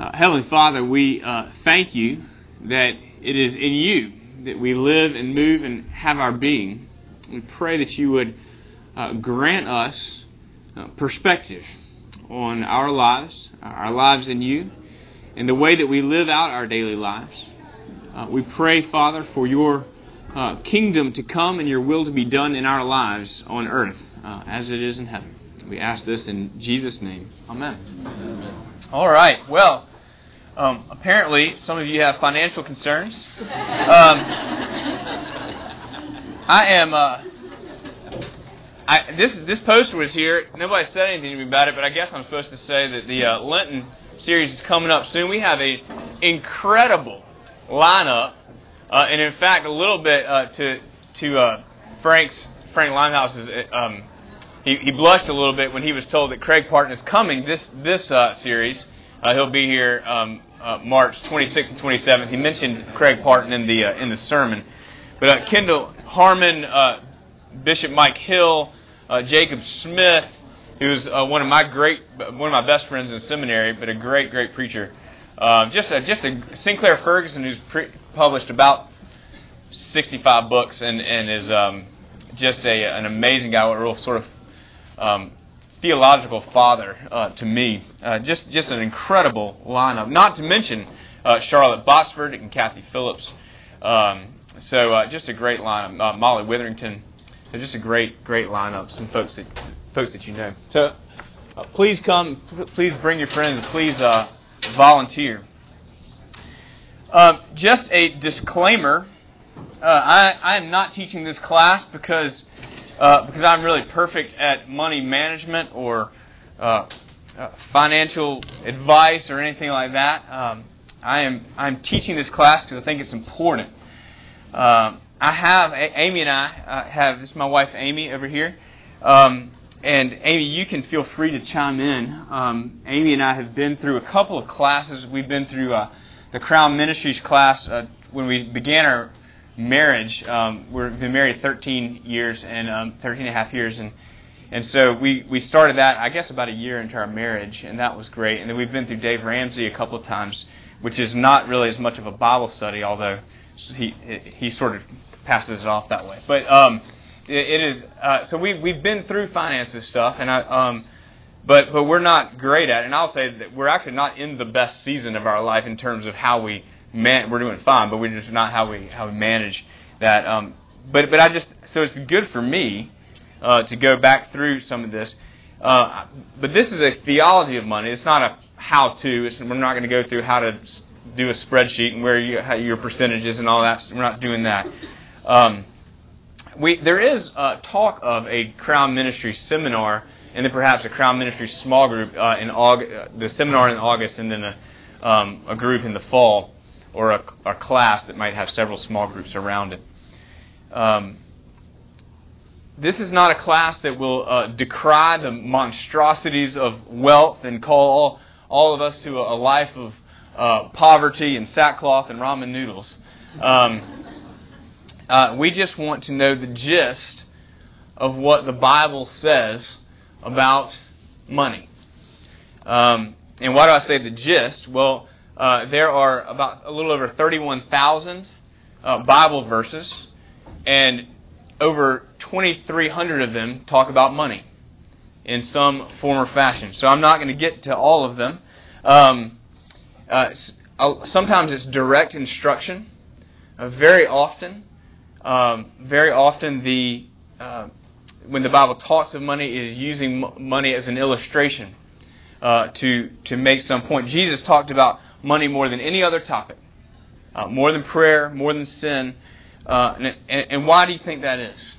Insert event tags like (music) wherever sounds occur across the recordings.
Uh, Heavenly Father, we uh, thank you that it is in you that we live and move and have our being. We pray that you would uh, grant us uh, perspective on our lives, our lives in you, and the way that we live out our daily lives. Uh, we pray, Father, for your uh, kingdom to come and your will to be done in our lives on earth as it is in heaven. We ask this in Jesus' name. Amen. Amen. All right. Well, um, apparently, some of you have financial concerns. Um, I am. Uh, I, this this poster was here. Nobody said anything to me about it, but I guess I'm supposed to say that the uh, Lenten series is coming up soon. We have a incredible lineup, uh, and in fact, a little bit uh, to to uh, Frank's Frank Limehouse's. Um, he, he blushed a little bit when he was told that Craig Parton is coming this this uh, series. Uh, he'll be here um, uh, March 26th and 27th. He mentioned Craig Parton in the uh, in the sermon, but uh, Kendall Harmon, uh, Bishop Mike Hill, uh, Jacob Smith, who's one of my great one of my best friends in seminary, but a great great preacher. Just a, just a Sinclair Ferguson who's pre- published about 65 books and and is um, just a an amazing guy, a real sort of um, theological father uh, to me. Uh, just just an incredible lineup. Not to mention uh, Charlotte Botsford and Kathy Phillips. Um, so uh, just a great lineup. Uh, Molly Witherington. So just a great great lineup. Some folks that folks that you know. So uh, please come. Please bring your friends. Please volunteer. just a disclaimer. I, I am not teaching this class because uh, because I'm really perfect at money management or uh, uh, financial advice or anything like that. Um, I am I'm teaching this class because I think it's important. Um, I have Amy and I uh, have this is my wife Amy over here, um, and Amy, you can feel free to chime in. Um, Amy and I have been through a couple of classes. We've been through uh, the Crown Ministries class uh, when we began our marriage. Um, we've been married 13 years and um, 13 and a half years, and and so we we started that I guess about a year into our marriage, and that was great. And then we've been through Dave Ramsey a couple of times, which is not really as much of a Bible study, although he he sort of passes it off that way. But um, it, it is uh, so we we've been through finances stuff, and I um. But but we're not great at it, and I'll say that we're actually not in the best season of our life in terms of how we man, we're doing fine, but we're just not how we how we manage that. Um, but but I just so it's good for me uh, to go back through some of this. Uh, but this is a theology of money. It's not a how-to. It's, we're not going to go through how to do a spreadsheet and where you, how your percentages and all that. We're not doing that. Um, we there is uh, talk of a Crown Ministry seminar and then perhaps a Crown Ministry small group uh, in August, uh, the seminar in August, and then a, um, a group in the fall or a, a, class that might have several small groups around it. Um, this is not a class that will uh, decry the monstrosities of wealth and call all, all of us to a, a life of uh, poverty and sackcloth and ramen noodles. Um, uh, we just want to know the gist of what the Bible says about money. Um, and why do I say the gist? Well, uh, there are about a little over 31,000 uh, Bible verses, and over 2,300 of them talk about money in some form or fashion. So I'm not going to get to all of them. Um, uh, sometimes it's direct instruction. Uh, very often, um, very often the uh, when the Bible talks of money, it is using money as an illustration uh, to to make some point. Jesus talked about money more than any other topic, uh, more than prayer, more than sin. Uh, and, and, why do you think that is?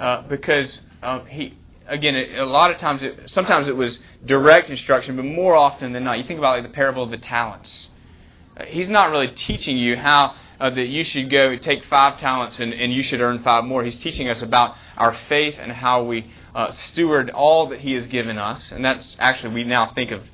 Uh, because uh, he, again, a lot of times, it, sometimes it was direct instruction, but more often than not, you think about like the parable of the talents. Uh, he's not really teaching you how uh, that you should go take five talents and, and you should earn five more. He's teaching us about our faith and how we steward all that He has given us, and that's actually we now think of uh,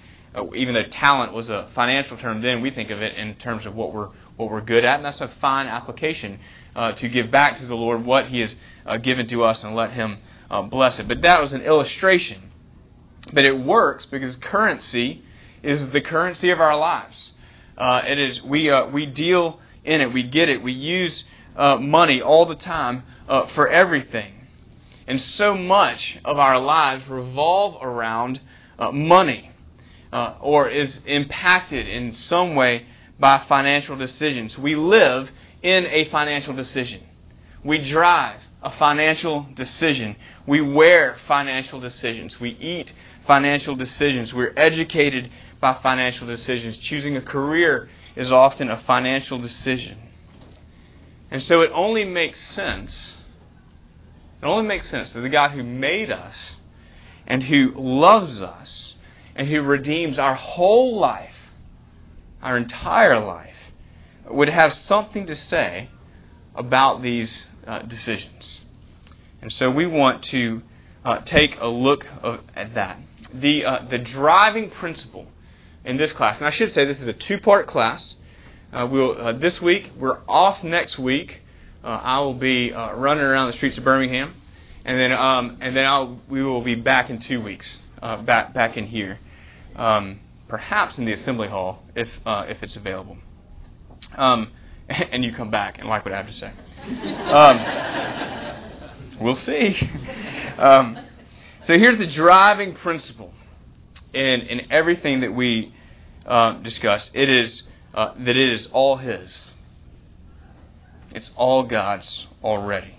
even though talent was a financial term then, we think of it in terms of what we're what we're good at, and that's a fine application uh, to give back to the Lord what He has uh, given to us and let Him uh, bless it. But that was an illustration. But it works because currency is the currency of our lives. Uh, it is we uh, we deal in it, we get it, we use uh, money all the time for everything, and so much of our lives revolve around money, uh, or is impacted in some way by financial decisions. We live in a financial decision. We drive a financial decision. We wear financial decisions. We eat financial decisions. We're educated by financial decisions. Choosing a career is often a financial decision. And so it only makes sense, it only makes sense that the God who made us and who loves us and who redeems our whole life, our entire life, would have something to say about these uh, decisions. And so we want to uh, take a look of, at that. The, uh, the driving principle in this class, and I should say this is a two part class. Uh, we'll, uh, this week, we're off next week. Uh, I will be running around the streets of Birmingham. And then, um, and then I'll, we will be back in two weeks, back, back in here. Um, perhaps in the assembly hall if, if it's available. Um, (laughs) and you come back and like what I have to say. Um, we'll see. (laughs) Um, so here's the driving principle in, in everything that we uh, discuss. It is uh, that it is all His. It's all God's already.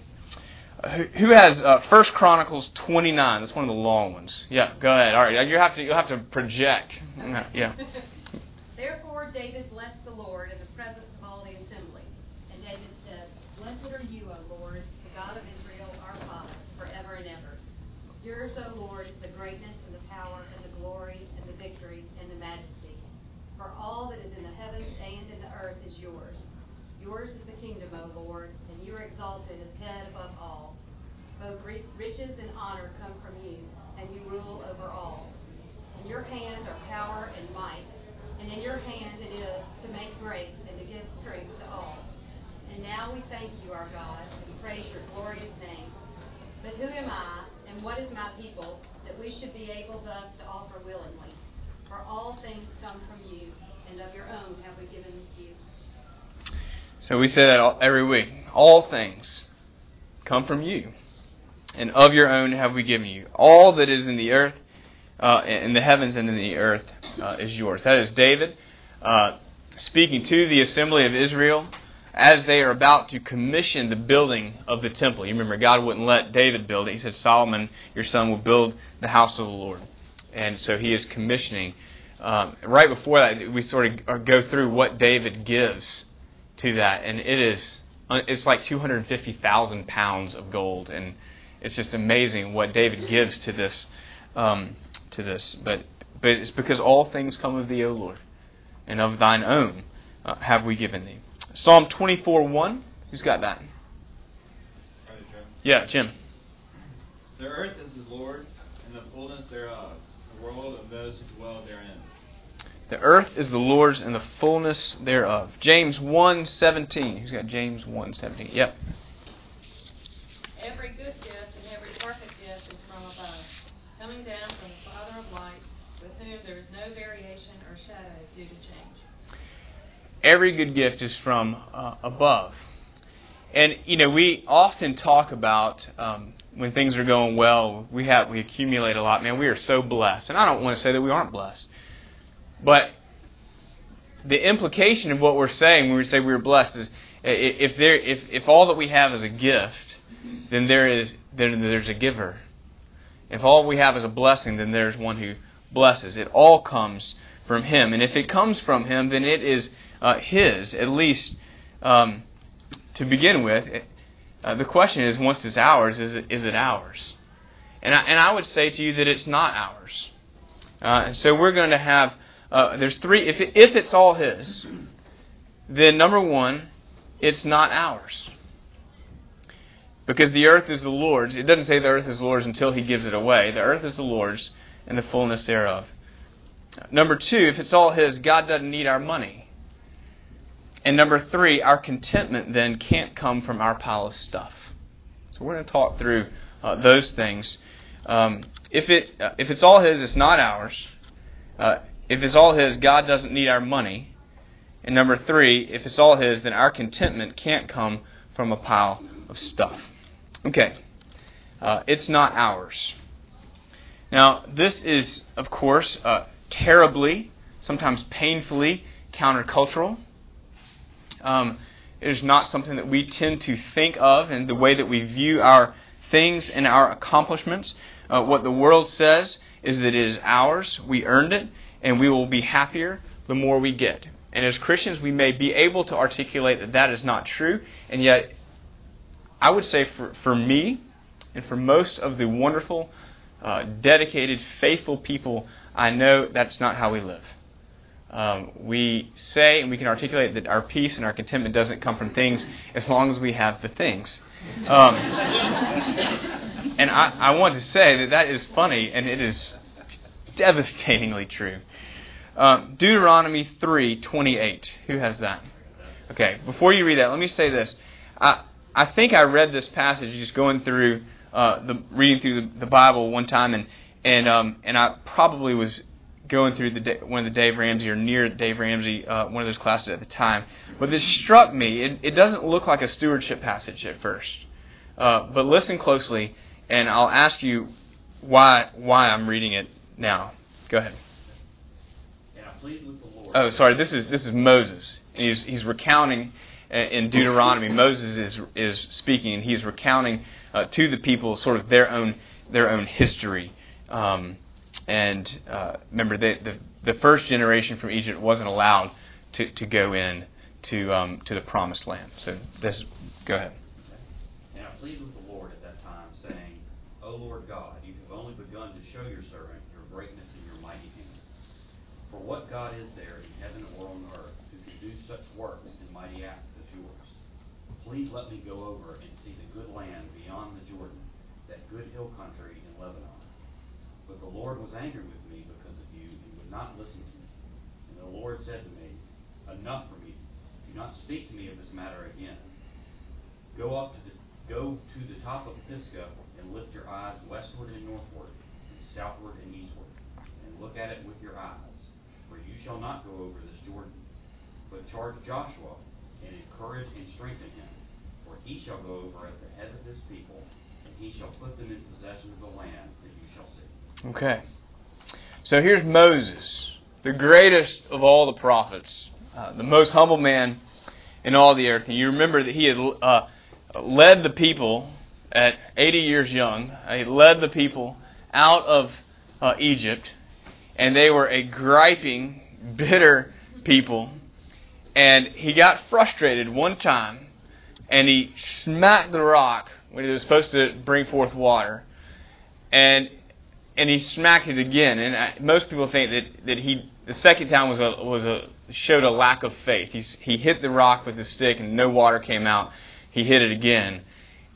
Uh, who has uh, First Chronicles 29? That's one of the long ones. Yeah, go ahead. All right, you have to you have to project. Yeah. (laughs) Therefore, David blessed the Lord in the presence of all the assembly. And David said, Blessed are you, O Lord, the God of Israel, our Father, forever and ever. Yours, O Lord, is the greatness and the power and the glory and the victory and the majesty. For all that is in the heavens and in the earth is yours. Yours is the kingdom, O Lord, and you are exalted as head above all. Both riches and honor come from you, and you rule over all. In your hand are power and might and in your hand it is to make great and to give strength to all. And now we thank you, our God, and praise your glorious name. But who am I, and what is my people, that we should be able thus to offer willingly? For all things come from you, and of your own have we given you. So we say that every week. All things come from you, and of your own have we given you. All that is in the earth uh, in the heavens and in the earth uh, is yours. That is David uh, speaking to the assembly of Israel as they are about to commission the building of the temple. You remember, God wouldn't let David build it. He said, Solomon, your son, will build the house of the Lord. And so he is commissioning. Um, right before that, we sort of go through what David gives to that. And it is, it's like 250,000 pounds of gold. And it's just amazing what David gives to this um, to this, but but it's because all things come of thee, O Lord, and of thine own uh, have we given thee. Psalm 24:1. Who's got that? Yeah, Jim. The earth is the Lord's, and the fullness thereof, the world of those who dwell therein. The earth is the Lord's and the fullness thereof. James 1:17. Who's got James 1:17? Yep. Every good gift and every perfect gift is from above, coming down from the Father of light, with whom there is no variation or shadow due to change. Every good gift is from uh, above. And you know, we often talk about um, when things are going well, we have we accumulate a lot. Man, we are so blessed, and I don't want to say that we aren't blessed, but the implication of what we're saying when we say we're blessed is if there if if all that we have is a gift, then there is then there's a giver. If all we have is a blessing, then there's one who blesses. It all comes from Him. And if it comes from Him, then it is uh, His, at least um, to begin with. Uh, the question is, once it's ours, is it, is it ours? And I, and I would say to you that it's not ours. Uh, so we're going to have, uh, there's three, if, it, if it's all His, then number one, it's not ours. Because the earth is the Lord's. It doesn't say the earth is the Lord's until He gives it away. The earth is the Lord's and the fullness thereof. Number two, if it's all His, God doesn't need our money. And number three, our contentment then can't come from our pile of stuff. So we're going to talk through uh, those things. Um, if it uh, if it's all His, it's not ours. Uh, if it's all His, God doesn't need our money. And number three, if it's all His, then our contentment can't come from a pile of stuff. Okay. Uh, it's not ours. Now, this is, of course, uh, terribly, sometimes painfully countercultural. Um, it is not something that we tend to think of in the way that we view our things and our accomplishments. Uh, what the world says is that it is ours, we earned it, and we will be happier the more we get. And as Christians, we may be able to articulate that that is not true, and yet, I would say for, for me, and for most of the wonderful, uh, dedicated, faithful people I know, that's not how we live. Um, we say and we can articulate that our peace and our contentment doesn't come from things as long as we have the things. Um, (laughs) and I, I want to say that that is funny and it is devastatingly true. Um, Deuteronomy 3:28. Who has that? Okay. Before you read that, let me say this. I I think I read this passage just going through uh, the reading through the, the Bible one time, and and um, and I probably was going through the one of the Dave Ramsey or near Dave Ramsey uh, one of those classes at the time. But this struck me. It, it doesn't look like a stewardship passage at first, uh, but listen closely, and I'll ask you why why I'm reading it now. Go ahead. Oh, sorry. This is this is Moses. He's he's recounting uh, in Deuteronomy. (laughs) Moses is is speaking, and he's recounting uh, to the people sort of their own their own history. Um, and uh, remember, they, the the first generation from Egypt wasn't allowed to, to go in to um, to the promised land. So this, go ahead. And I pleaded with the Lord at that time, saying, "O Lord God, you have only begun to show your servant your greatness and your mighty hand. For what God is there in heaven or on earth who can do such works and mighty acts as yours? Please let me go over and see the good land beyond the Jordan, that good hill country in Lebanon." But the Lord was angry with me because of you and would not listen to me. And the Lord said to me, Enough for me. Do not speak to me of this matter again. Go up to the go to the top of Pisgah and lift your eyes westward and northward, and southward and eastward, and look at it with your eyes. You shall not go over this Jordan. But charge Joshua, and encourage and strengthen him, for he shall go over at the head of his people, and he shall put them in possession of the land that you shall see. Okay. So here's Moses, the greatest of all the prophets, uh, the most humble man in all the earth. And you remember that he had uh, led the people at 80 years young. He led the people out of uh, Egypt, and they were a griping, bitter people. And he got frustrated one time, and he smacked the rock when he was supposed to bring forth water. And and he smacked it again. And I, most people think that, that he the second time was a was a showed a lack of faith. He he hit the rock with his stick and no water came out. He hit it again,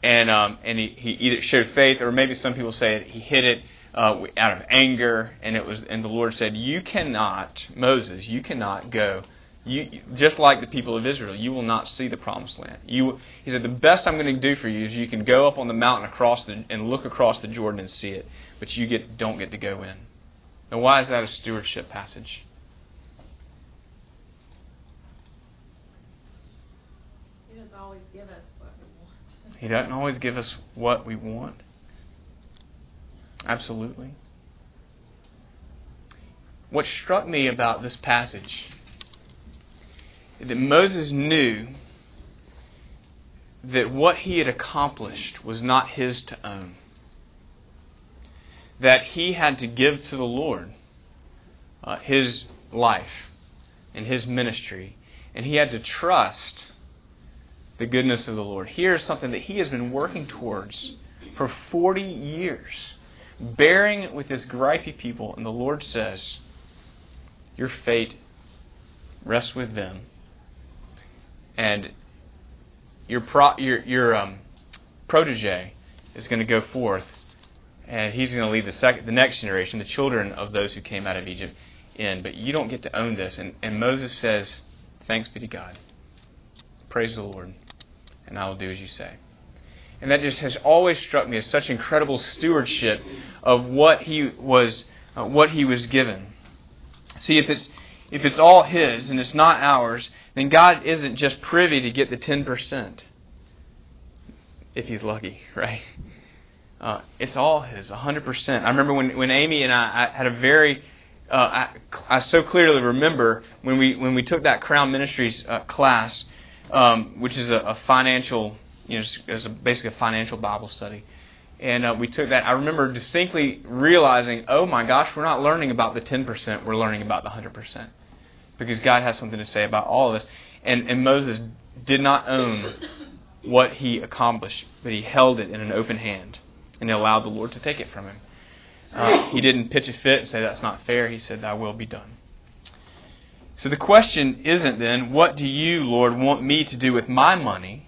and um, and he, he either showed faith or maybe some people say he hit it uh, out of anger. And it was and the Lord said, "You cannot, Moses, you cannot go." You, just like the people of Israel, you will not see the promised land. You, he said, the best I'm going to do for you is you can go up on the mountain across the, and look across the Jordan and see it but you get don't get to go in. Now, why is that a stewardship passage? He doesn't always give us what we want. He doesn't always give us what we want. Absolutely. What struck me about this passage is that Moses knew that what he had accomplished was not his to own that he had to give to the Lord uh, his life and his ministry, and he had to trust the goodness of the Lord. Here's something that he has been working towards for 40 years, bearing with his gripey people, and the Lord says, Your fate rests with them. And your, pro, your, your um, protege is going to go forth and he's going to lead the second, the next generation, the children of those who came out of Egypt, in. But you don't get to own this. And, and Moses says, "Thanks be to God. Praise the Lord, and I will do as you say." And that just has always struck me as such incredible stewardship of what he was, uh, what he was given. See, if it's if it's all His and it's not ours, then God isn't just privy to get the ten percent. If He's lucky, (laughs) right? Uh, it's all His, hundred percent. I remember when when Amy and I, I had a very uh, I, I so clearly remember when we when we took that Crown Ministries uh, class, um, which is a, a financial, you know, it's a, basically a financial Bible study, and uh, we took that. I remember distinctly realizing, oh my gosh, we're not learning about the ten percent, we're learning about the hundred percent, because God has something to say about all of this. And and Moses did not own what he accomplished, but he held it in an open hand, and he allowed the Lord to take it from him. Uh, he didn't pitch a fit and say, That's not fair. He said, Thy will be done. So the question isn't then, What do you, Lord, want me to do with my money?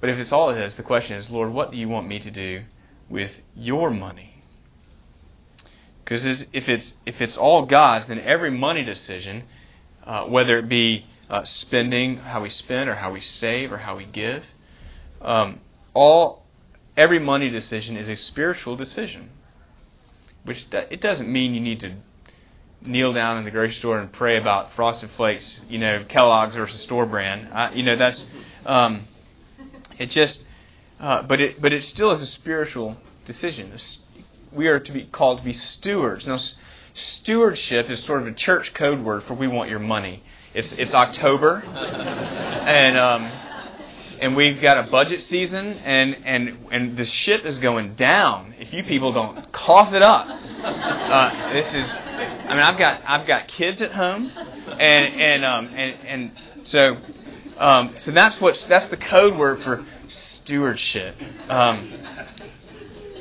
But if it's all it is, the question is, Lord, what do you want me to do with your money? Because if it's if it's all God's, then every money decision, uh, whether it be uh, spending, how we spend, or how we save, or how we give, um, all every money decision is a spiritual decision. Which it doesn't mean you need to kneel down in the grocery store and pray about Frosted Flakes, you know, Kellogg's versus store brand. I, you know, that's um, it. Just, uh, but it but it still is a spiritual decision. We are to be called to be stewards. Now, stewardship is sort of a church code word for we want your money. It's it's October, (laughs) and um, and we've got a budget season, and and and the ship is going down. If you people don't cough it up, uh, this is. I mean, I've got I've got kids at home, and and um and and so um so that's what that's the code word for stewardship. Um,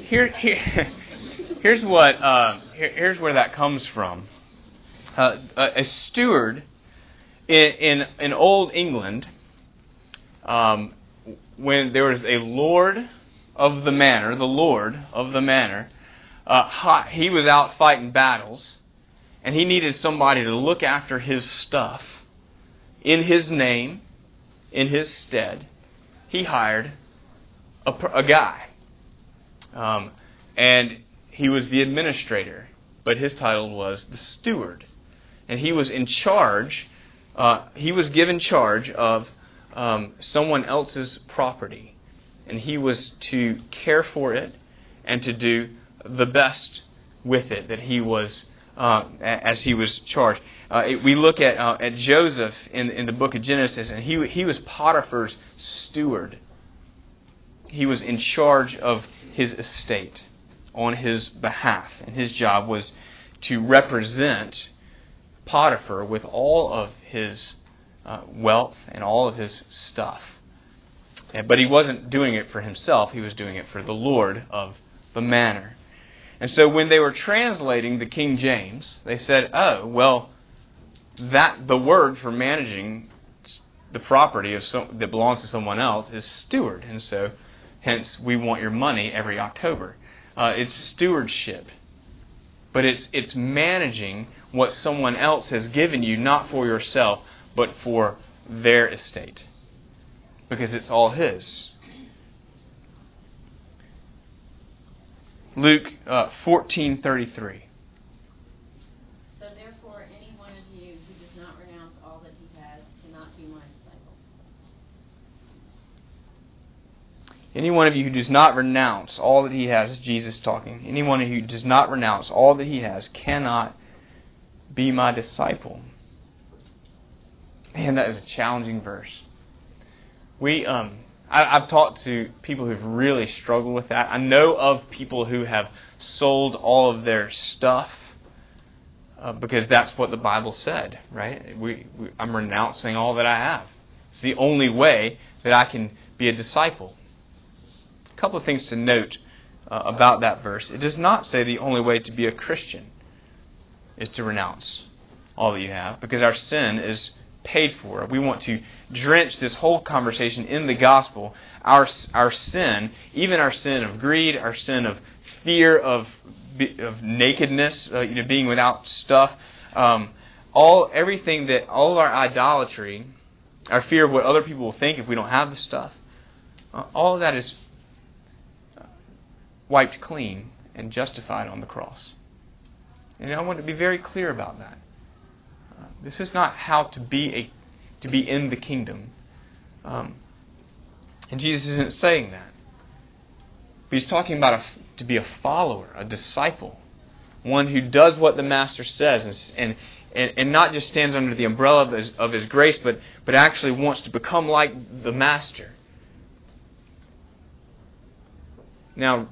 here here (laughs) here's what uh, here, here's where that comes from. Uh, a steward in, in in old England um, when there was a lord of the manor, the lord of the manor, uh, he was out fighting battles, and he needed somebody to look after his stuff in his name, in his stead. He hired a, a guy, um, and he was the administrator, but his title was the steward, and he was in charge. Uh, he was given charge of um, someone else's property, and he was to care for it and to do the best with it that he was uh, as he was charged. Uh, it, we look at uh, at Joseph in in the book of Genesis, and he he was Potiphar's steward. He was in charge of his estate on his behalf, and his job was to represent Potiphar with all of his uh, wealth and all of his stuff. But he wasn't doing it for himself, he was doing it for the Lord of the manor. And so when they were translating the King James, they said, "Oh, well, that the word for managing the property of some, that belongs to someone else is steward, and so hence we want your money every October. Uh, it's stewardship, but it's it's managing what someone else has given you, not for yourself, but for their estate. Because it's all his. Luke uh, 14:33. So therefore, any one of you who does not renounce all that he has cannot be my disciple. Any one of you who does not renounce all that he has, Jesus talking. Any one of you who does not renounce all that he has cannot be my disciple. Man, that is a challenging verse. We, um, I, have talked to people who've really struggled with that. I know of people who have sold all of their stuff uh, because that's what the Bible said, right? We, we, I'm renouncing all that I have. It's the only way that I can be a disciple. A couple of things to note uh, about that verse. It does not say the only way to be a Christian is to renounce all that you have, because our sin is paid for. We want to drench this whole conversation in the gospel. Our, our sin, even our sin of greed, our sin of fear of, of nakedness, uh, you know, being without stuff, um, all everything that all of our idolatry, our fear of what other people will think if we don't have the stuff, uh, all of that is wiped clean and justified on the cross. And I want to be very clear about that. This is not how to be a to be in the kingdom. Um, and Jesus isn't saying that. But he's talking about a, to be a follower, a disciple, one who does what the master says and, and and, and not just stands under the umbrella of his, of his grace, but, but actually wants to become like the master. Now,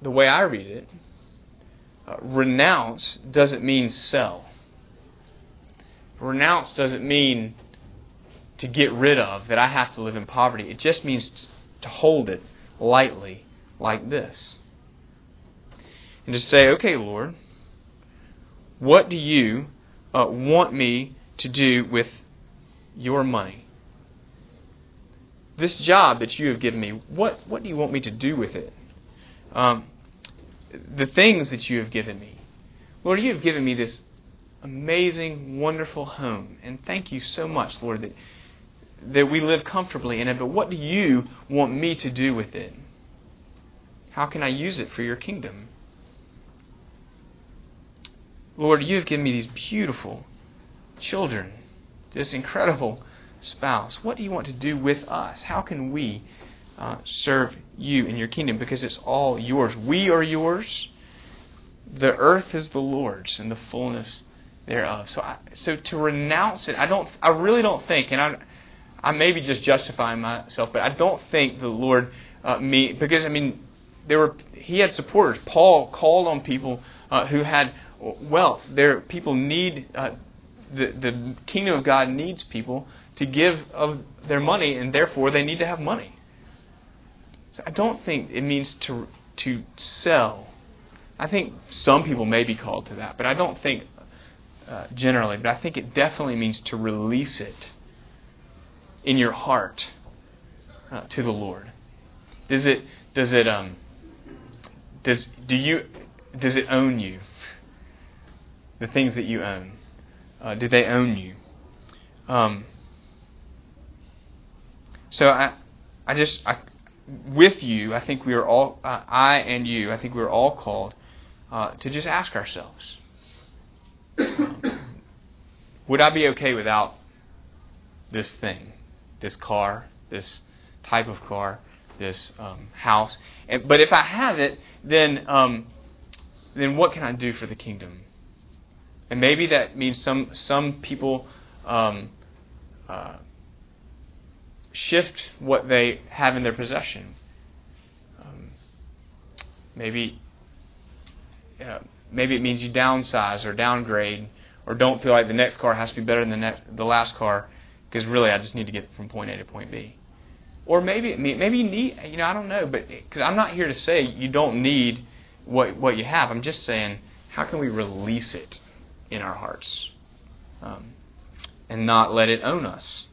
the way I read it, uh, renounce doesn't mean sell. Renounce doesn't mean to get rid of, that I have to live in poverty. It just means to hold it lightly, like this. And to say, okay, Lord, what do you uh, want me to do with your money? This job that you have given me, what, what do you want me to do with it? Um, the things that you have given me. Lord, you have given me this amazing, wonderful home. And thank you so much, Lord, that, that we live comfortably in it. But what do you want me to do with it? How can I use it for your kingdom? Lord, you have given me these beautiful children, this incredible spouse. What do you want to do with us? How can we uh, serve you in your kingdom? Because it's all yours. We are yours. The earth is the Lord's and the fullness thereof. So, I, so to renounce it, I don't. I really don't think, and I, I may be just justifying myself, but I don't think the Lord uh, me because I mean there were he had supporters. Paul called on people uh, who had wealth. There, people need uh, the the kingdom of God needs people to give of their money, and therefore they need to have money. So I don't think it means to to sell. I think some people may be called to that, but I don't think uh, generally. But I think it definitely means to release it in your heart uh, to the Lord. Does it does it um does do you does it own you? the things that you own? Uh, do they own you? Um, so I, I just, I, with you, I think we are all, uh, I and you, I think we are all called uh, to just ask ourselves, (coughs) would I be okay without this thing, this car, this type of car, this um, house? And, but if I have it, then um, then what can I do for the kingdom? And maybe that means some some people um, uh, shift what they have in their possession. Um, maybe uh, maybe it means you downsize or downgrade or don't feel like the next car has to be better than the, next, the last car because really I just need to get from point A to point B. Or maybe maybe you need you know I don't know, but because I'm not here to say you don't need what what you have. I'm just saying how can we release it in our hearts. Um, and not let it own us.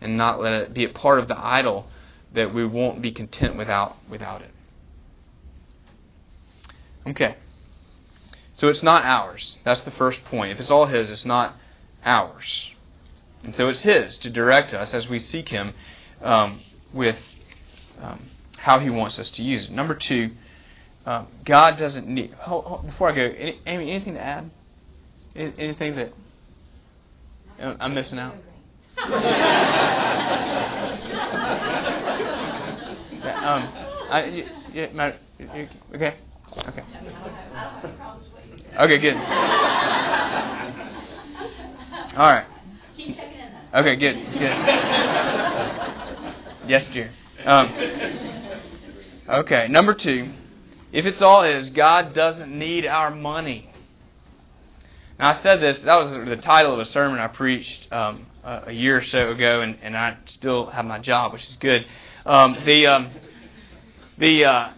And not let it be a part of the idol that we won't be content without without it. Okay. So it's not ours. That's the first point. If it's all His, it's not ours. And so it's His to direct us as we seek Him um, with um, how He wants us to use it. Number two, uh, God doesn't need. Hold, hold, before I go, any, Amy, anything to add? Anything that I'm missing out? (laughs) um, I, yeah, my, okay, okay, okay, good. All right. Keep checking in. Okay, good, good. Yes, dear. Um, okay, number two. If it's all is, God doesn't need our money. Now, I said this, that was the title of a sermon I preached um, a year or so ago, and, and I still have my job, which is good. Um, the um, the uh,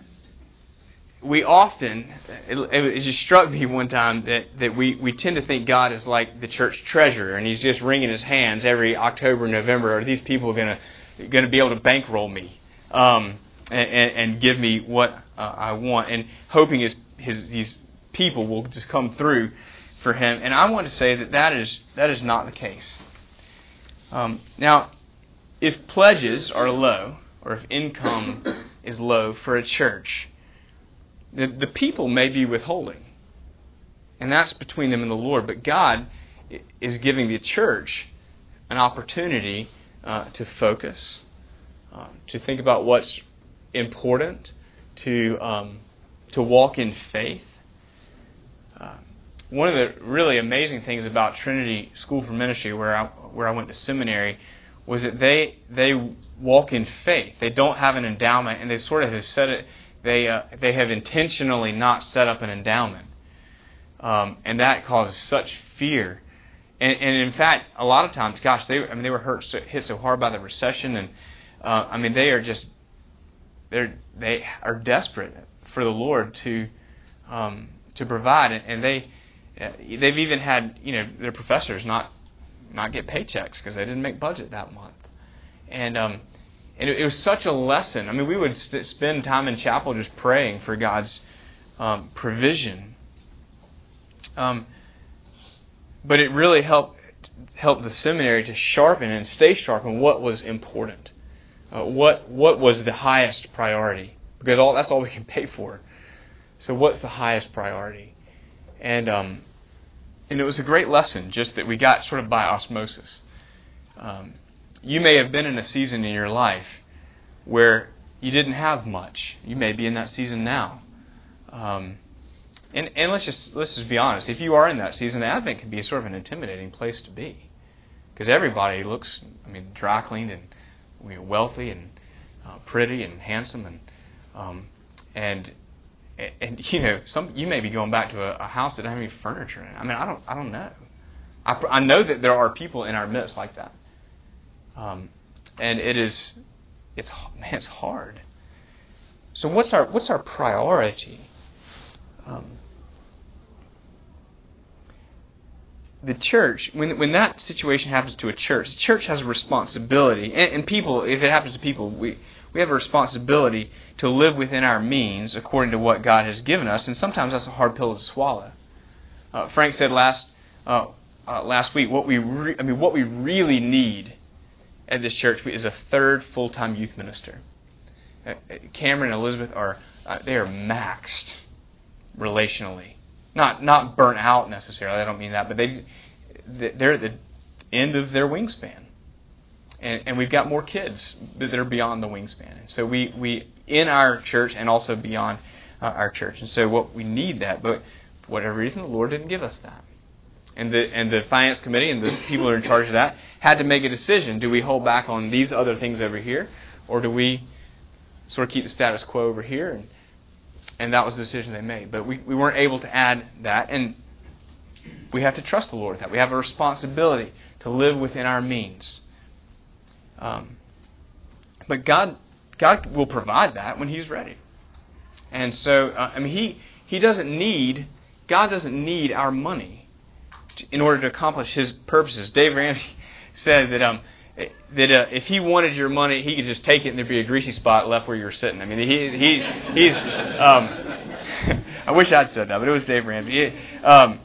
we often it, it just struck me one time that, that we, we tend to think God is like the church treasurer, and He's just wringing His hands every October, November. Are these people going to going to be able to bankroll me um, and, and, and give me what uh, I want, and hoping his, his these people will just come through for him. And I want to say that that is, that is not the case. Um, now, if pledges are low, or if income (coughs) is low for a church, the, the people may be withholding. And that's between them and the Lord. But God is giving the church an opportunity uh, to focus, uh, to think about what's important, to um, to walk in faith. Uh, one of the really amazing things about Trinity School for Ministry, where I where I went to seminary, was that they they walk in faith. They don't have an endowment, and they sort of have set it. They uh, they have intentionally not set up an endowment, um, and that causes such fear. And, and in fact, a lot of times, gosh, they I mean they were hurt so, hit so hard by the recession, and uh, I mean they are just they're they are desperate for the Lord to um, to provide, and they uh, they've even had you know their professors not not get paychecks because they didn't make budget that month, and um, and it, it was such a lesson. I mean, we would st- spend time in chapel just praying for God's um, provision. Um, but it really helped helped the seminary to sharpen and stay sharp on what was important, uh, what what was the highest priority, because all that's all we can pay for. So what's the highest priority? And um, and it was a great lesson, just that we got sort of by osmosis. Um, you may have been in a season in your life where you didn't have much. You may be in that season now. Um, and, and let's just let's just be honest. If you are in that season, Advent can be sort of an intimidating place to be, because everybody looks, I mean, dry cleaned and you know, wealthy and uh, pretty and handsome and um, and and (laughs) you know some you may be going back to a, a house that doesn't have any furniture in it. I mean, I don't I don't know. I, I know that there are people in our midst like that, um, and it is it's man, it's hard. So what's our what's our priority? Um, the church, when when that situation happens to a church, the church has a responsibility, and, and people, if it happens to people, we we have a responsibility to live within our means according to what God has given us, and sometimes that's a hard pill to swallow. Uh, Frank said last uh, uh, last week what we re- I mean what we really need at this church is a third full time youth minister. Uh, Cameron and Elizabeth are uh, they are maxed relationally, not not burnt out necessarily. I don't mean that, but they they're at the end of their wingspan and, and we've got more kids that are beyond the wingspan. So we, we in our church and also beyond uh, our church. And so what we need that, but for whatever reason, the Lord didn't give us that. And the and the finance committee and the people who are in charge of that had to make a decision: do we hold back on these other things over here, or do we sort of keep the status quo over here? And and that was the decision they made. But we, we weren't able to add that, and we have to trust the Lord with that. We have a responsibility to live within our means. Um, but God, God will provide that when He's ready. And so, uh, I mean, He He doesn't need God doesn't need our money in order to accomplish His purposes. Dave Ramsey (laughs) said that um, that uh, if he wanted your money, he could just take it and there'd be a greasy spot left where you were sitting. I mean, he he he's. Um, (laughs) I wish I'd said that, but it was Dave Ramsey. Um,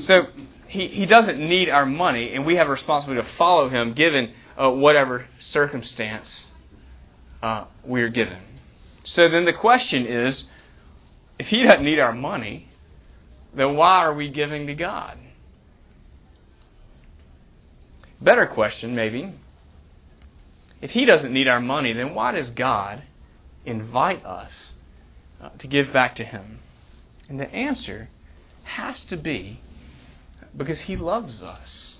so he he doesn't need our money, and we have a responsibility to follow him, given uh, whatever circumstance uh, we're given. So then the question is if He doesn't need our money, then why are we giving to God? Better question, maybe. If He doesn't need our money, then why does God invite us uh, to give back to Him? And the answer has to be because He loves us.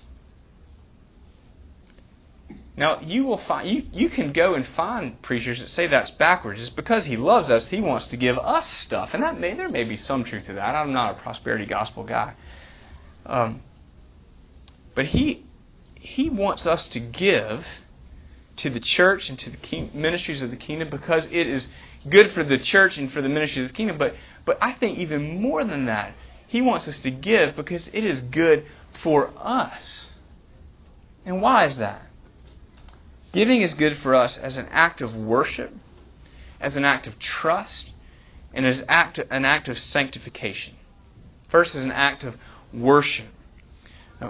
Now you will find you, you can go and find preachers that say that's backwards. It's because he loves us, he wants to give us stuff, and that may there may be some truth to that. I'm not a prosperity gospel guy, um, but he he wants us to give to the church and to the ministries of the kingdom because it is good for the church and for the ministries of the kingdom. But but I think even more than that, he wants us to give because it is good for us. And why is that? Giving is good for us as an act of worship, as an act of trust, and as act, an act of sanctification. First, as an act of worship.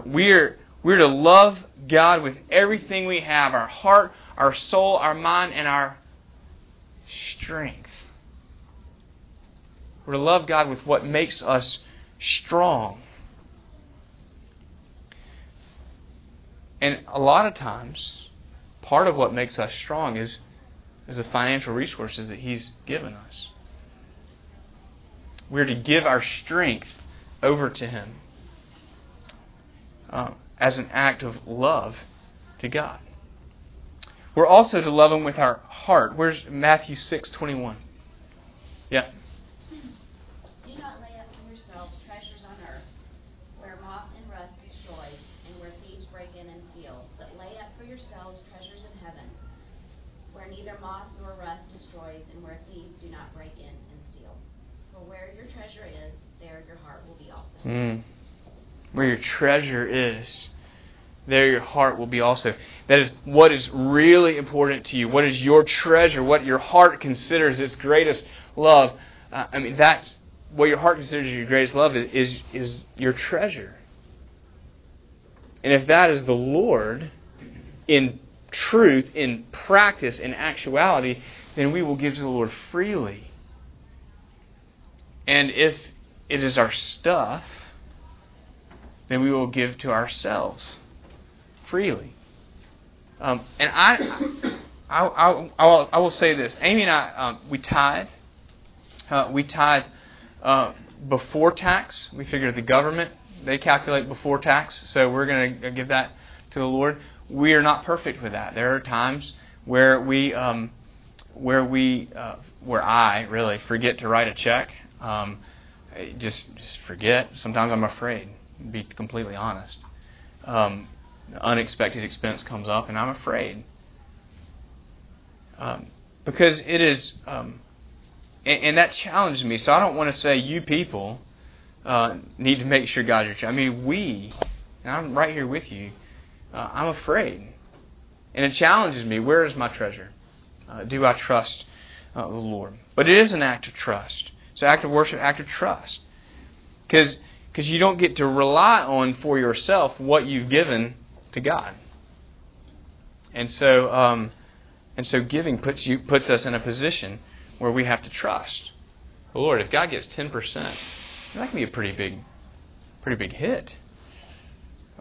We're, we're to love God with everything we have our heart, our soul, our mind, and our strength. We're to love God with what makes us strong. And a lot of times, part of what makes us strong is, is the financial resources that He's given us. We're to give our strength over to Him uh, as an act of love to God. We're also to love Him with our heart. Where's Matthew six twenty one? Yeah. Do not lay up for yourselves treasures on earth, where moth and rust destroys, and where thieves break in and steal. But lay up for yourselves treasures in heaven, where neither moth nor rust destroys, and where thieves do not break in and steal. For where your treasure is, there your heart will be also. Mm. Where your treasure is, there your heart will be also. That is what is really important to you. What is your treasure? What your heart considers its greatest love. Uh, I mean, that's what your heart considers your greatest love is, is, is your treasure. And if that is the Lord, in truth, in practice, in actuality, then we will give to the Lord freely. And if it is our stuff, then we will give to ourselves freely. Um, and I, (coughs) I, I, I, will, I will say this: Amy and I, um, we tithe. Uh, we tithe uh, before tax. We figure the government they calculate before tax, so we're going to give that to the Lord. We are not perfect with that. There are times where we, um, where we, uh, where I really forget to write a check. Um, just, just forget. Sometimes I'm afraid. Be completely honest. Um, unexpected expense comes up, and I'm afraid. Um, because it is, um, and, and, that challenges me. So I don't want to say you people uh, need to make sure God's your. Ch- I mean, we, and I'm right here with you. Uh, I'm afraid, and it challenges me. Where is my treasure? Uh, do I trust uh, the Lord? But it is an act of trust. It's an act of worship, act of trust, because because you don't get to rely on for yourself what you've given to God. And so, um, and so giving puts you puts us in a position where we have to trust. the Lord, if God gets ten percent, that can be a pretty big, pretty big hit.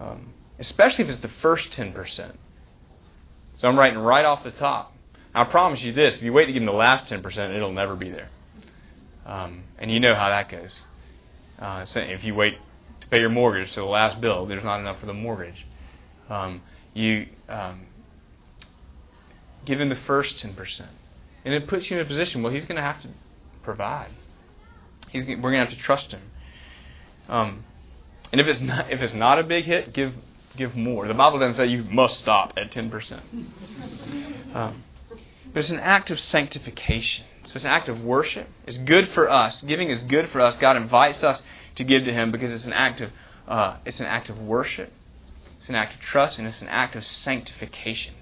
Um, especially if it's the first ten percent. So I'm writing right off the top. I promise you this: if you wait to give him the last ten percent, it'll never be there. Um, and you know how that goes. Uh, if you wait to pay your mortgage to the last bill, there's not enough for the mortgage. Um, you um, give him the first 10%. And it puts you in a position, well, he's going to have to provide. He's, we're going to have to trust him. Um, and if it's not if it's not a big hit, give give more. The Bible doesn't say you must stop at ten percent. (laughs) Um, but it's an act of sanctification. So it's an act of worship. It's good for us. Giving is good for us. God invites us to give to Him because it's an act of uh, it's an act of worship. It's an act of trust, and it's an act of sanctification.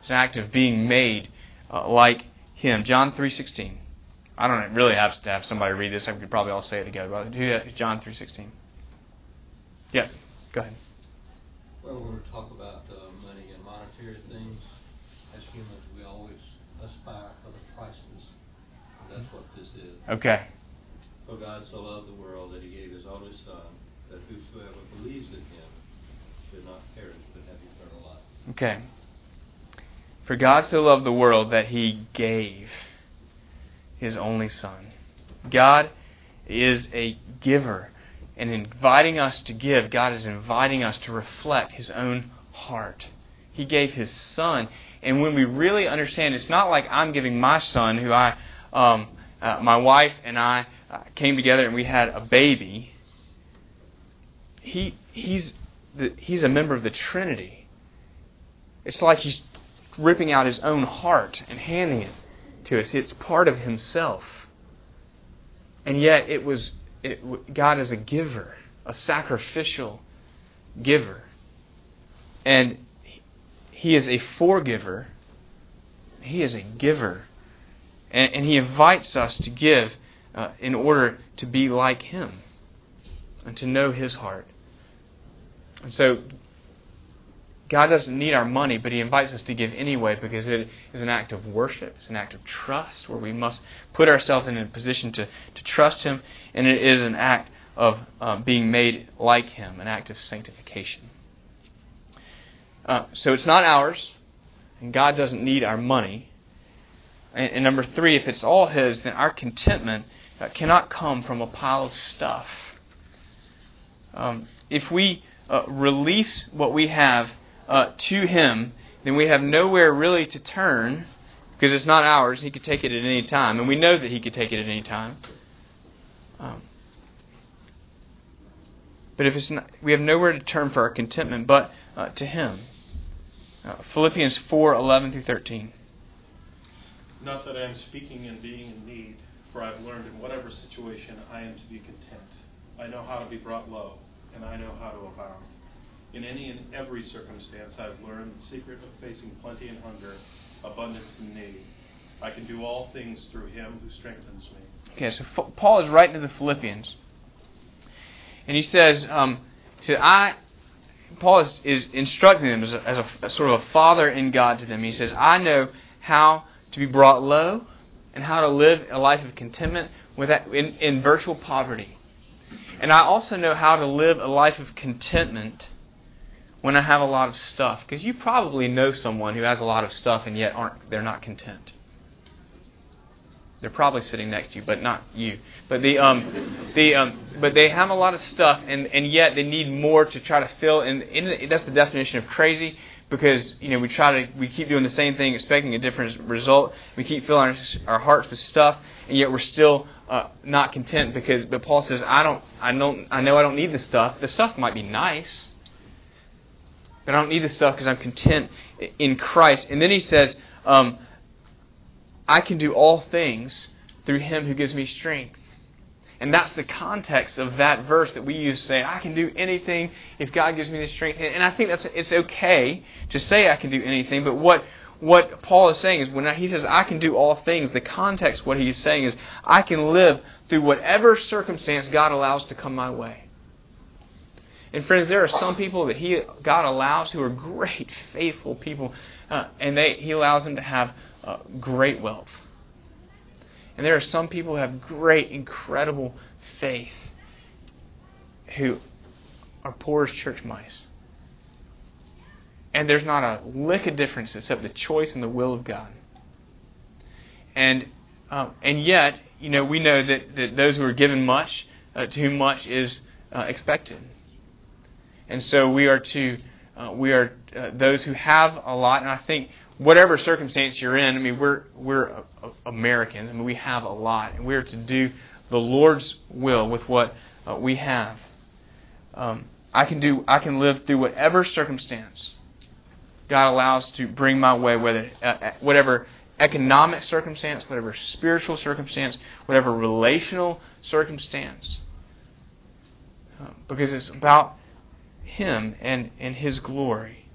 It's an act of being made uh, like Him. John three sixteen. I don't really have to have somebody read this. I could probably all say it together. But John three sixteen. Yeah, go ahead. Well, when we talk about uh, money and monetary things, as humans, we always aspire for the priceless. That's what this is. Okay. For God so loved the world that He gave His only Son, that whosoever believes in Him should not perish but have eternal life. Okay. For God so loved the world that he gave his only Son. God is a giver. And inviting us to give, God is inviting us to reflect his own heart. He gave his Son. And when we really understand, it's not like I'm giving my son, who I, um, uh, my wife and I uh, came together and we had a baby. He, he's the, he's a member of the Trinity. It's like he's ripping out his own heart and handing it to us. It's part of himself. And yet, it was it, God is a giver, a sacrificial giver. And he is a forgiver. He is a giver. And, and he invites us to give uh, in order to be like him and to know his heart. And so God doesn't need our money, but He invites us to give anyway because it is an act of worship. It's an act of trust where we must put ourselves in a position to, to trust Him, and it is an act of uh, being made like Him, an act of sanctification. Uh, so it's not ours, and God doesn't need our money. And, and number three, if it's all His, then our contentment uh, cannot come from a pile of stuff. Um, if we uh, release what we have uh, to Him, then we have nowhere really to turn because it's not ours. He could take it at any time, and we know that He could take it at any time. Um, but if it's not, we have nowhere to turn for our contentment but uh, to Him. Uh, Philippians four eleven through thirteen. Not that I am speaking in being in need, for I have learned in whatever situation I am to be content. I know how to be brought low, and I know how to abound. In any and every circumstance, I have learned the secret of facing plenty and hunger, abundance and need. I can do all things through Him who strengthens me. Okay, so Paul is writing to the Philippians, and he says, um, said, I. Paul is, is instructing them as, a, as a, a sort of a father in God to them. He says, I know how to be brought low and how to live a life of contentment without, in, in virtual poverty. And I also know how to live a life of contentment when I have a lot of stuff. Because you probably know someone who has a lot of stuff and yet aren't they're not content. They're probably sitting next to you, but not you. But the um, the um, but they have a lot of stuff, and and yet they need more to try to fill. And, and that's the definition of crazy, because you know we try to we keep doing the same thing, expecting a different result. We keep filling our, our hearts with stuff, and yet we're still uh, not content. Because but Paul says, I don't, I don't, I know I don't need the stuff. The stuff might be nice, but I don't need the stuff because I'm content in Christ. And then he says. Um, I can do all things through him who gives me strength. And that's the context of that verse that we use to say, I can do anything if God gives me the strength. And I think that's it's okay to say I can do anything, but what what Paul is saying is when he says I can do all things, the context what he's saying is I can live through whatever circumstance God allows to come my way. And friends, there are some people that he God allows who are great, faithful people, uh, and they He allows them to have uh, great wealth. And there are some people who have great, incredible faith who are poor as church mice. And there's not a lick of difference except the choice and the will of God. And um, and yet, you know, we know that, that those who are given much, uh, to whom much is uh, expected. And so we are to uh, we are uh, those who have a lot, and I think whatever circumstance you're in, I mean, we're we're Americans. I mean, we have a lot, and we're to do the Lord's will with what uh, we have. Um, I can do. I can live through whatever circumstance God allows to bring my way, whether uh, uh whatever economic circumstance, whatever spiritual circumstance, whatever relational circumstance, uh, because it's about Him and and His glory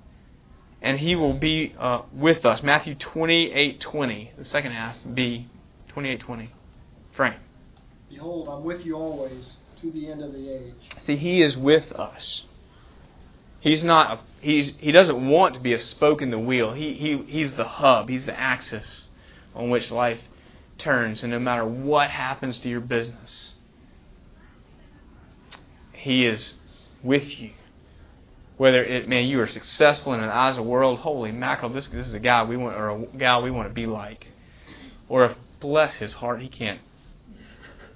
and he will be uh, with us. Matthew 28:20, the second half, B 28:20. Frank. Behold, I'm with you always to the end of the age. See, he is with us. He's not. A, he's he doesn't want to be a spoke in the wheel. He he he's the hub. He's the axis on which life turns, and no matter what happens to your business, he is with you whether it man you are successful in the eyes of the world, holy mackerel, this this is a guy we want or a gal we want to be like, or if bless his heart he can't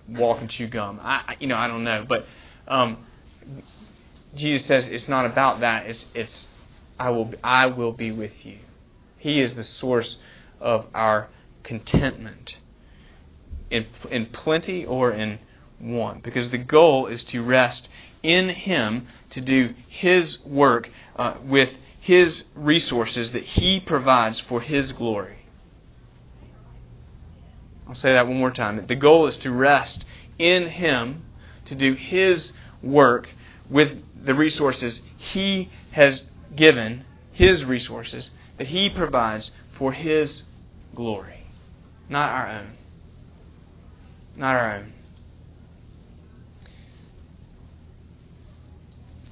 walk and chew gum. I you know I don't know, but um, Jesus says it's not about that. It's it's I will I will be with you. He is the source of our contentment in in plenty or in want, because the goal is to rest in Him to do His work uh, with His resources that He provides for His glory. I'll say that one more time. The goal is to rest in Him to do His work with the resources He has given, His resources that He provides for His glory, not our own. Not our own.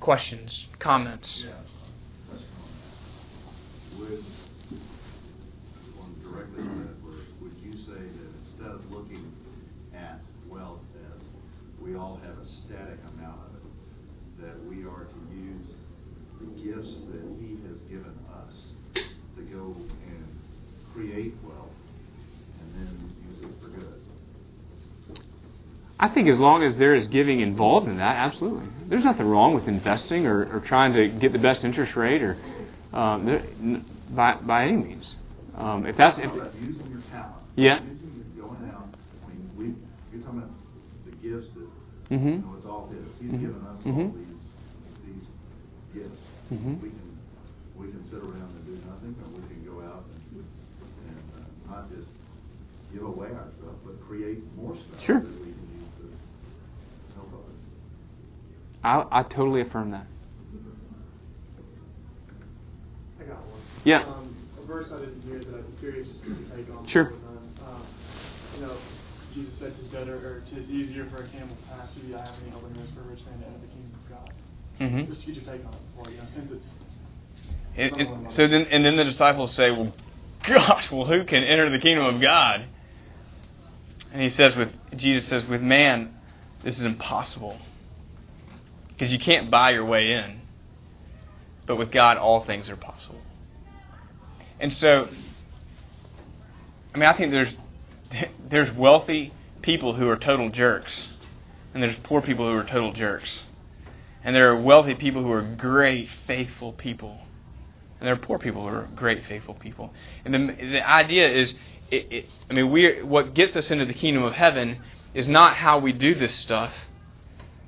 Questions, comments? Yeah. Would, directly on that verse, would you say that instead of looking at wealth as we all have a static amount of it. That we are to use the gifts that He has given us to go and create wealth and then use it for good. I think as long as there is giving involved in that, absolutely. There's nothing wrong with investing or, or trying to get the best interest rate or um, there, n- by by any means. Um, if that's if, using your talent. Yeah. Using your going out. I mean, we you're talking about the gifts that Mhm. you know it's all His. He's Mhm. given us Mhm. all these these gifts. Mhm. We can we can sit around and do nothing, or we can go out and, and uh, not just give away our stuff, but create more stuff Sure. that we can use to help others. I, I totally affirm that. I got one. Yeah. Um, a verse I didn't hear that I'd be curious just to take on. Sure. before we're done. Um, you know, Jesus said "Tis better or "Tis easier for a camel to pass through the eye of a needle than it is for a rich man to enter the kingdom of God. Mhm. Just to get your take on it before you know, since it's And, and so then, and then the disciples say, "Well, (laughs) gosh, well, who can enter the kingdom of God?" And he says, "With Jesus says, with man, this is impossible because you can't buy your way in, but with God, all things are possible." And so, I mean, I think there's (laughs) there's wealthy people who are total jerks, and there's poor people who are total jerks, and there are wealthy people who are great, faithful people and there are poor people who are great, faithful people. And the, the idea is, it, it, I mean, we what gets us into the kingdom of heaven is not how we do this stuff.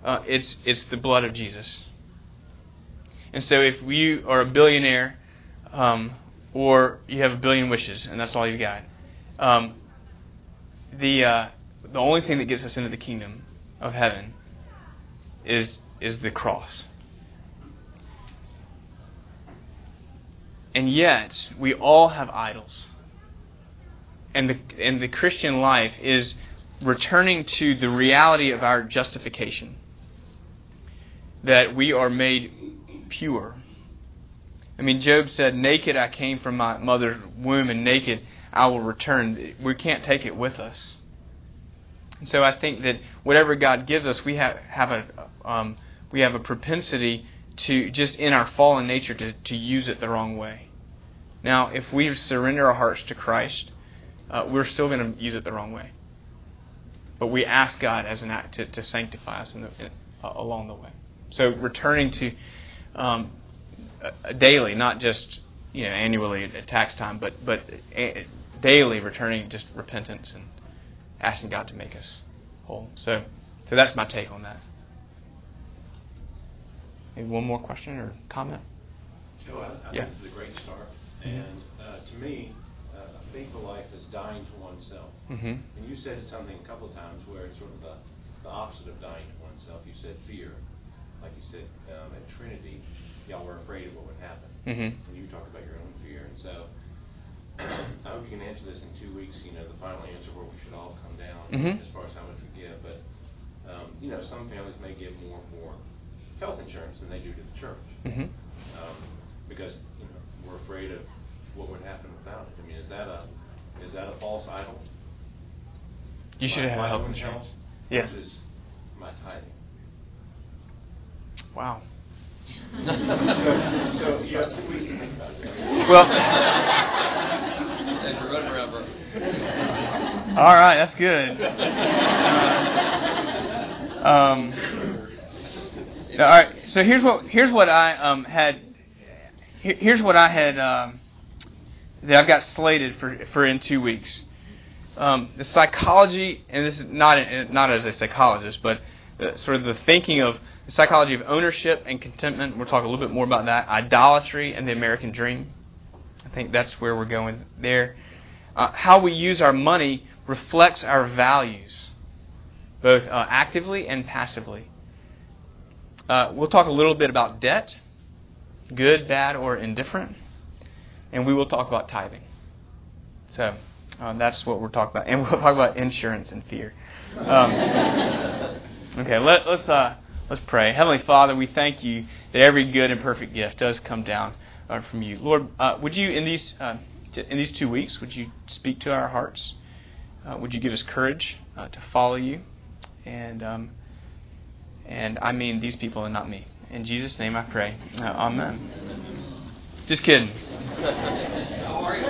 Uh, it's it's the blood of Jesus. And so, if you are a billionaire, um, or you have a billion wishes, and that's all you've got, um, the uh, the only thing that gets us into the kingdom of heaven is is the cross. And yet, we all have idols. And the, and the Christian life is returning to the reality of our justification. That we are made pure. I mean, Job said, Naked I came from my mother's womb, and naked I will return. We can't take it with us. And so I think that whatever God gives us, we have, have a um, we have a propensity to just in our fallen nature to, to use it the wrong way. Now, if we surrender our hearts to Christ, uh, we're still going to use it the wrong way. But we ask God as an act to, to sanctify us the, uh, along the way. So returning to um, daily, not just you know annually at tax time, but but a, daily returning just repentance and asking God to make us whole. So so that's my take on that. Maybe one more question or comment? Joe, I, I Yeah. think this is a great start. And uh, to me, uh, a faithful life is dying to oneself. Mhm. And you said something a couple of times where it's sort of the, the opposite of dying to oneself. You said fear. Like you said um, at Trinity, y'all were afraid of what would happen. Mhm. And you talked about your own fear. And so (clears throat) I hope you can answer this in two weeks, you know, the final answer where we should all come down Mhm. as far as how much we give. But, um, you know, some families may give more for health insurance than they do to the church Mhm. um, because you know we're afraid of what would happen without it. I mean, is that a is that a false idol? You should My- have my health insurance. health Yeah. Versus my tithing. Wow. so, so you have two weeks to think about it. Well- Thanks for running around. All right, that's good. Uh, um, all right, so here's what here's what I um, had. here- Here's what I had um, that I've got slated for for in two weeks. Um, the psychology, and this is not not as a psychologist, but the, sort of the thinking of the psychology of ownership and contentment. We'll talk a little bit more about that. Idolatry and the American dream. I think that's where we're going there. Uh, how we use our money reflects our values, both uh, actively and passively. Uh, we'll talk a little bit about debt, good, bad, or indifferent, and we will talk about tithing. So uh, that's what we're talking about, and we'll (laughs) talk about insurance and fear. Um, (laughs) okay, let, let's uh, let's pray. Heavenly Father, we thank you that every good and perfect gift does come down uh, from you. Lord, uh, would you in these uh, t- in these two weeks would you speak to our hearts? Uh, would you give us courage uh, to follow you? And um, And I mean these people and not me. In Jesus' name I pray. Amen. Just kidding. (laughs)